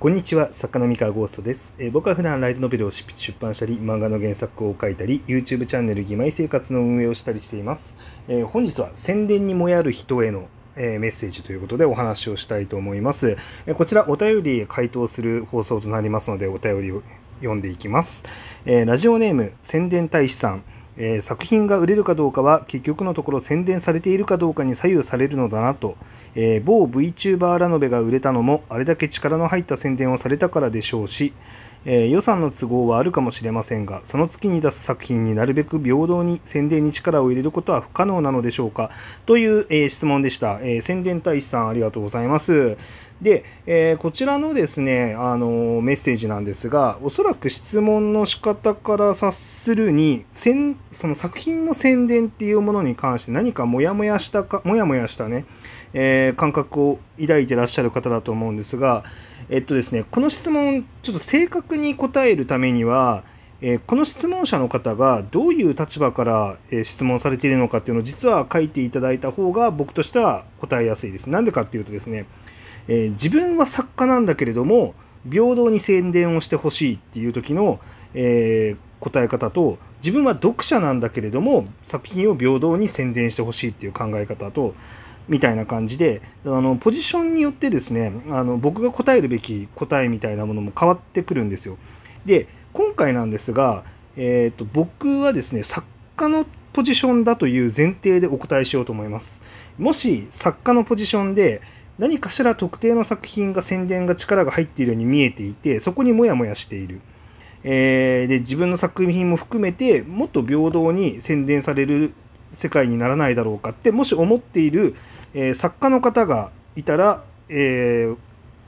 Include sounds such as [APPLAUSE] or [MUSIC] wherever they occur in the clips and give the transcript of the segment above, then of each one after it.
こんにちは、作家の三河ゴーストです、えー僕は普段ライトノベルを出版したり、漫画の原作を書いたり、YouTube チャンネル義妹生活の運営をしたりしています。えー本日は宣伝にもやる人への、えメッセージということでお話をしたいと思います。えこちらお便り回答する放送となりますので、お便りを読んでいきます。えラジオネーム、宣伝大使さん。えー作品が売れるかどうかは結局のところ宣伝されているかどうかに左右されるのだなと、えー某 VTuber ラノベが売れたのもあれだけ力の入った宣伝をされたからでしょうし、えー予算の都合はあるかもしれませんがその月に出す作品になるべく平等に宣伝に力を入れることは不可能なのでしょうか？という、え質問でした、え宣伝大使さんありがとうございます。で、えーこちらのですね、あのメッセージなんですが、おそらく質問の仕方から察するに、その作品の宣伝っていうものに関して何かモヤモヤしたか、モヤモヤしたね、えー感覚を抱いてらっしゃる方だと思うんですが、えっとですね、この質問、ちょっと正確に答えるためには、えーこの質問者の方がどういう立場から、えー質問されているのかっていうのを実は書いていただいた方が僕としては答えやすいです。なんでかっていうとですね、えー自分は作家なんだけれども平等に宣伝をしてほしいっていう時の、えー答え方と自分は読者なんだけれども作品を平等に宣伝してほしいっていう考え方とみたいな感じであのポジションによってですねあの僕が答えるべき答えみたいなものも変わってくるんですよ。で今回なんですが、えー、と僕はですね作家のポジションだという前提でお答えしようと思います。もし作家のポジションで何かしら特定の作品が宣伝が力が入っているように見えていてそこにモヤモヤしている、えーで自分の作品も含めてもっと平等に宣伝される世界にならないだろうかってもし思っている、えー作家の方がいたら、えー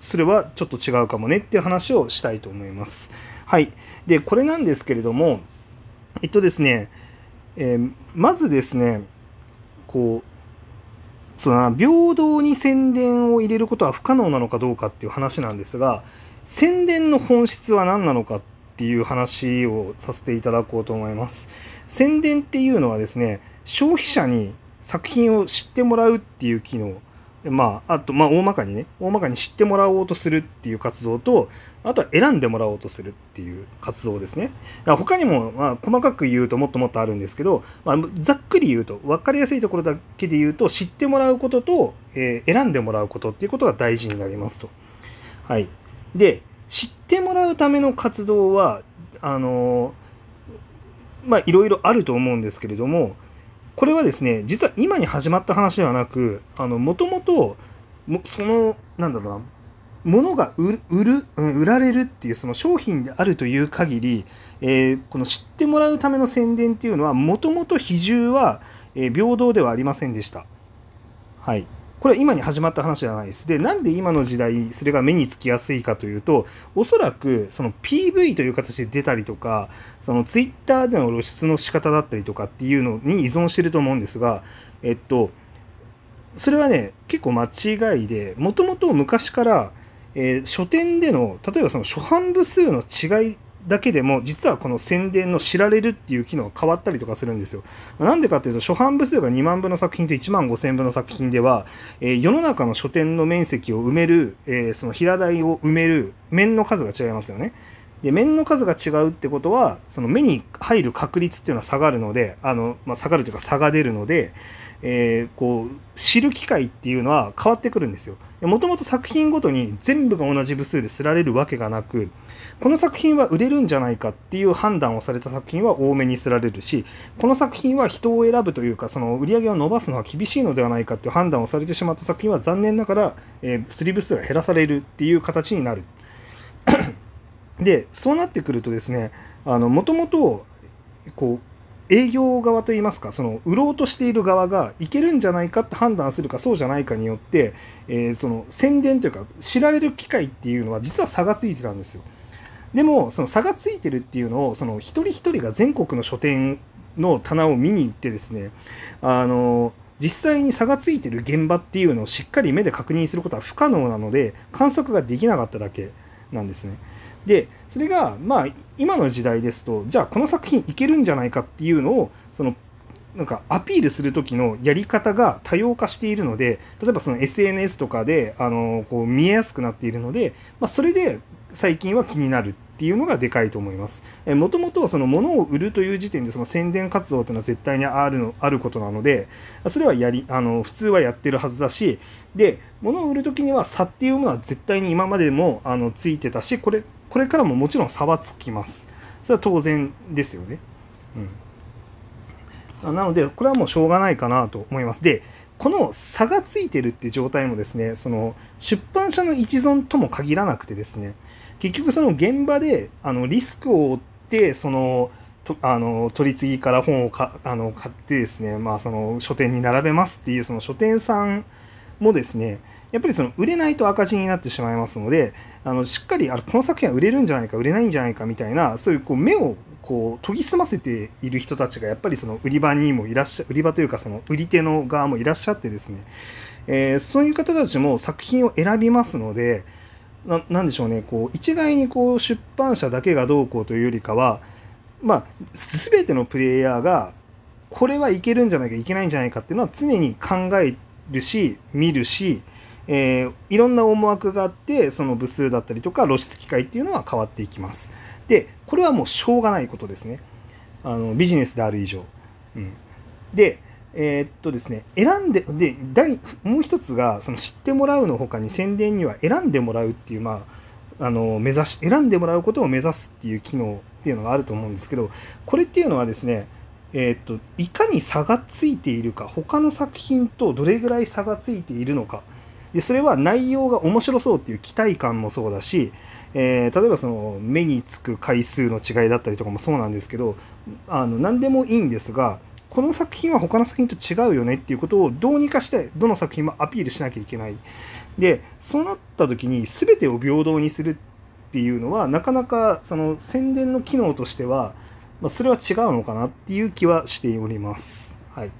それはちょっと違うかもねっていう話をしたいと思います。はい。で、これなんですけれども、えっとですね、えまずですね、こう、その平等に宣伝を入れることは不可能なのかどうかっていう話なんですが、宣伝の本質は何なのかっていう話をさせていただこうと思います。宣伝っていうのはですね、消費者に作品を知ってもらうっていう機能、まあ、あと、まあ、大まかにね、大まかに知ってもらおうとするっていう活動と、あとは選んでもらおうとするっていう活動ですね。他にも、まあ、細かく言うともっともっとあるんですけど、まあ、ざっくり言うと、分かりやすいところだけで言うと、知ってもらうことと、えー選んでもらうことっていうことが大事になりますと。はい。で、知ってもらうための活動は、あのーまあ、いろいろあると思うんですけれども、これはですね、実は今に始まった話ではなく、あの、もともと、その、なんだろうな、物が売る、売られるっていうその商品であるという限り、えーこの知ってもらうための宣伝っていうのはもともと比重は、えー平等ではありませんでした。はい。これは今に始まった話じゃないです。で、なんで今の時代それが目につきやすいかというと、おそらくその PV という形で出たりとか、その Twitter での露出の仕方だったりとかっていうのに依存してると思うんですが、えっと、それはね、結構間違いで、もともと昔から、えー書店での、例えばその初版部数の違いだけでも、実はこの宣伝の知られるっていう機能が変わったりとかするんですよ。なんでかっていうと、初版部数が2万部の作品と1万5千部の作品では、えー世の中の書店の面積を埋める、えーその平台を埋める面の数が違いますよね。で、面の数が違うってことは、その目に入る確率っていうのは下がるので、あの、まあ、下がるというか差が出るので、えーこう、知る機会っていうのは変わってくるんですよ。もともと作品ごとに全部が同じ部数で刷られるわけがなく、この作品は売れるんじゃないかっていう判断をされた作品は多めに刷られるし、この作品は人を選ぶというか、その売り上げを伸ばすのは厳しいのではないかっていう判断をされてしまった作品は残念ながら、えー、刷り部数が減らされるっていう形になる。[COUGHS] で、そうなってくるとですね、あの、もともと、こう、営業側といいますか、その、売ろうとしている側がいけるんじゃないかって判断するかそうじゃないかによって、えーその、宣伝というか、知られる機会っていうのは実は差がついてたんですよ。でも、その差がついてるっていうのを、その、一人一人が全国の書店の棚を見に行ってですね、あの、実際に差がついてる現場っていうのをしっかり目で確認することは不可能なので、観測ができなかっただけなんですね。で、それが、まあ、今の時代ですと、じゃあこの作品いけるんじゃないかっていうのを、その、なんかアピールする時のやり方が多様化しているので例えばその SNS とかであのこう見えやすくなっているので、まあ、それで最近は気になるっていうのがでかいと思います。もともとその物を売るという時点でその宣伝活動というのは絶対にあるのあることなので、それはやりあの普通はやってるはずだし、で物を売る時には差っていうものは絶対に今までもあのついてたし、これこれからももちろん差はつきます。それは当然ですよね。うんなので、これはもうしょうがないかなと思います。で、この差がついてるって状態もですね、その出版社の一存とも限らなくてですね、結局その現場であのリスクを負って、その、とあの取り次ぎから本をかあの買ってですね、まあ、その書店に並べますっていうその書店さんもですね、やっぱりその売れないと赤字になってしまいますので、あのしっかりあのこの作品は売れるんじゃないか、売れないんじゃないかみたいな、そういうこう目をこう研ぎ澄ませている人たちがやっぱりその売り場にもいらっしゃ売り場というかその売り手の側もいらっしゃってですね、えー、そういう方たちも作品を選びますのでななんでしょうねこう一概にこう出版社だけがどうこうというよりかはまあ全てのプレイヤーがこれはいけるんじゃないかいけないんじゃないかっていうのは常に考えるし見るしえー、いろんな思惑があってその部数だったりとか露出機会っていうのは変わっていきます。で、これはもうしょうがないことですね。あのビジネスである以上。うん、で、えー、っとですね、選んで、で、第もう一つが、その知ってもらうのほかに宣伝には選んでもらうっていう、まあ、あの目指し、選んでもらうことを目指すっていう機能っていうのがあると思うんですけど、これっていうのはですね、えー、と、いかに差がついているか、他の作品とどれぐらい差がついているのか、でそれは内容が面白そうっていう期待感もそうだし、えー、例えばその目につく回数の違いだったりとかもそうなんですけどあの何でもいいんですがこの作品は他の作品と違うよねっていうことをどうにかしてどの作品もアピールしなきゃいけない。でそうなった時に全てを平等にするっていうのはなかなかその宣伝の機能としては、まあ、それは違うのかなっていう気はしております。はい。っ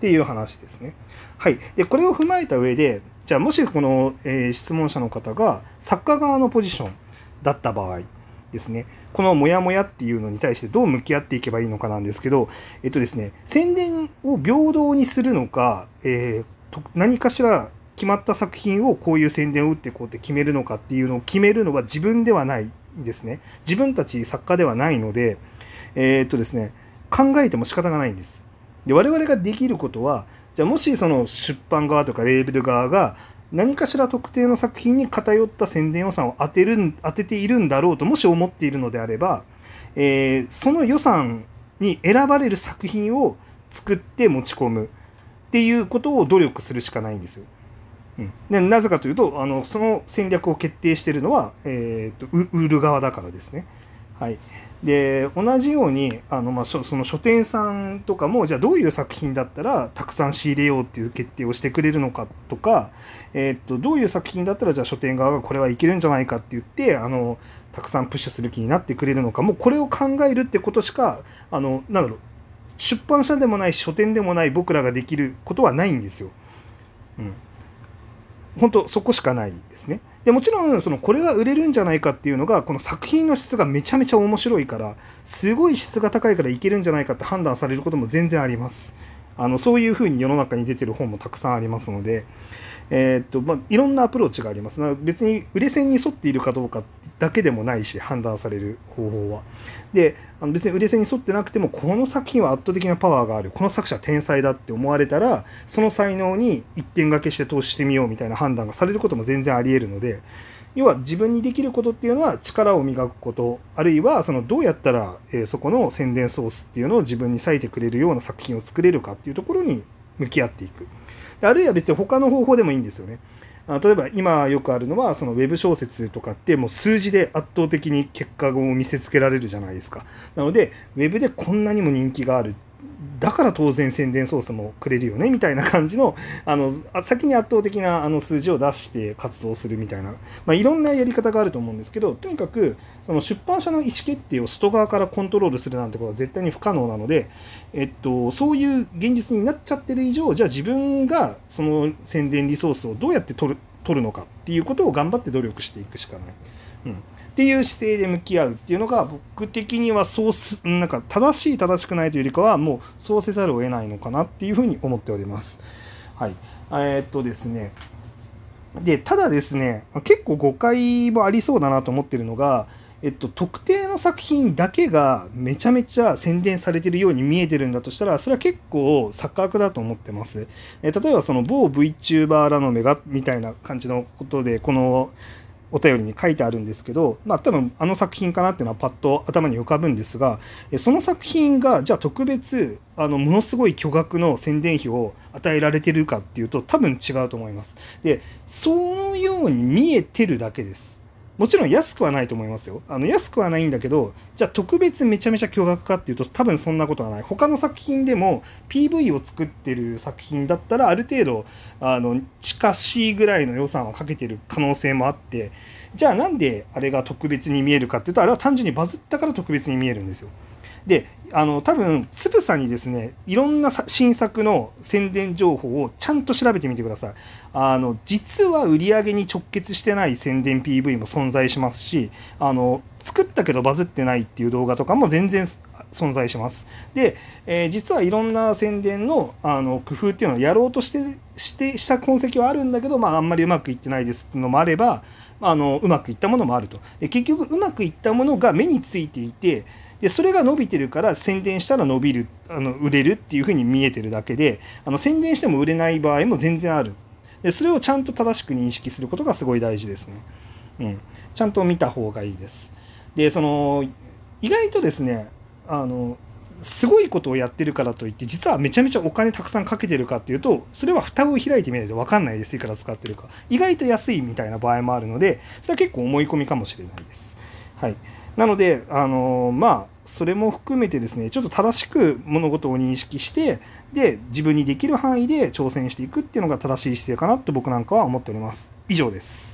ていう話ですね。はい。で、これを踏まえた上で、じゃあもしこの、えー、質問者の方が作家側のポジションだった場合ですね、このモヤモヤっていうのに対してどう向き合っていけばいいのかなんですけど、えっとですね、宣伝を平等にするのか、えー、何かしら決まった作品をこういう宣伝を打ってこうって決めるのかっていうのを決めるのは自分ではないんですね。自分たち作家ではないので、えー、っとですね、考えても仕方がないんです。で我々ができることは、じゃあもしその出版側とかレーベル側が何かしら特定の作品に偏った宣伝予算を当てる当てているんだろうともし思っているのであれば、えー、その予算に選ばれる作品を作って持ち込むっていうことを努力するしかないんですよ。うん、でなぜかというとあのその戦略を決定しているのは、えーと、と売る側だからですね。はい、で同じようにあの、まあ、その書店さんとかもじゃあどういう作品だったらたくさん仕入れようっていう決定をしてくれるのかとか、えー、っとどういう作品だったらじゃあ書店側がこれはいけるんじゃないかって言ってあのたくさんプッシュする気になってくれるのかもうこれを考えるってことしかあのなんだろう出版社でもない書店でもない僕らができることはないんですよ。うん、本当そこしかないですね。でもちろんそのこれは売れるんじゃないかっていうのがこの作品の質がめちゃめちゃ面白いからすごい質が高いからいけるんじゃないかって判断されることも全然あります。あのそういうふうに世の中に出てる本もたくさんありますので、えー、っとまあ、いろんなアプローチがあります。別に売れ線に沿っているかどうかだけでもないし判断される方法は。であの別に売れ線に沿ってなくてもこの作品は圧倒的なパワーがあるこの作者天才だって思われたらその才能に一点掛けして投資してみようみたいな判断がされることも全然ありえるので要は自分にできることっていうのは力を磨くことあるいはそのどうやったら、えそこの宣伝ソースっていうのを自分に割いてくれるような作品を作れるかっていうところに向き合っていく。あるいは別に他の方法でもいいんですよね。例えば今よくあるのはそのウェブ小説とかってもう数字で圧倒的に結果を見せつけられるじゃないですか。なのでウェブでこんなにも人気があるだから当然宣伝ソースもくれるよねみたいな感じの [LAUGHS] あの先に圧倒的なあの数字を出して活動するみたいな、まあ、いろんなやり方があると思うんですけどとにかくその出版社の意思決定を外側からコントロールするなんてことは絶対に不可能なので、えっと、そういう現実になっちゃってる以上じゃあ自分がその宣伝リソースをどうやって取る取るのかっていうことを頑張って努力していくしかない。うん、っていう姿勢で向き合うっていうのが僕的にはそうすなんか正しい正しくないというよりかはもうそうせざるを得ないのかなっていうふうに思っております。はい、えー、っとですねでただですね結構誤解もありそうだなと思ってるのがえっと、特定の作品だけがめちゃめちゃ宣伝されてるように見えてるんだとしたら、それは結構錯覚だと思ってます。え例えばその某 VTuber らの目がみたいな感じのことで、このお便りに書いてあるんですけど、まあ多分あの作品かなっていうのはパッと頭に浮かぶんですが、その作品がじゃあ特別、あの、ものすごい巨額の宣伝費を与えられてるかっていうと多分違うと思います。で、そのように見えてるだけです。もちろん安くはないと思いますよ。あの安くはないんだけど、じゃあ特別めちゃめちゃ巨額かっていうと多分そんなことはない。他の作品でも PV を作ってる作品だったらある程度あの近しいぐらいの予算をかけてる可能性もあって、じゃあなんであれが特別に見えるかっていうと、あれは単純にバズったから特別に見えるんですよ。で、あの、多分、つぶさにですね、いろんな新作の宣伝情報をちゃんと調べてみてください。あの、実は売り上げに直結してない宣伝 PV も存在しますし、あの、作ったけどバズってないっていう動画とかも全然存在します。で、えー、実はいろんな宣伝のあの工夫っていうのをやろうとしてしてした痕跡はあるんだけど、まあ、あんまりうまくいってないですっていうのもあれば、あのうまくいったものもあると。で結局うまくいったものが目についていて、でそれが伸びてるから宣伝したら伸びるあの売れるっていうふうに見えてるだけであの宣伝しても売れない場合も全然ある。でそれをちゃんと正しく認識することがすごい大事ですね、うん、ちゃんと見た方がいいです。でその意外とですねあのすごいことをやってるからといって実はめちゃめちゃお金たくさんかけてるかっていうとそれは蓋を開いてみないと分かんないですいくら使ってるか意外と安いみたいな場合もあるのでそれは結構思い込みかもしれないですはいなのであのまあそれも含めてですね、ちょっと正しく物事を認識して、で、自分にできる範囲で挑戦していくっていうのが正しい姿勢かなと僕なんかは思っております。以上です。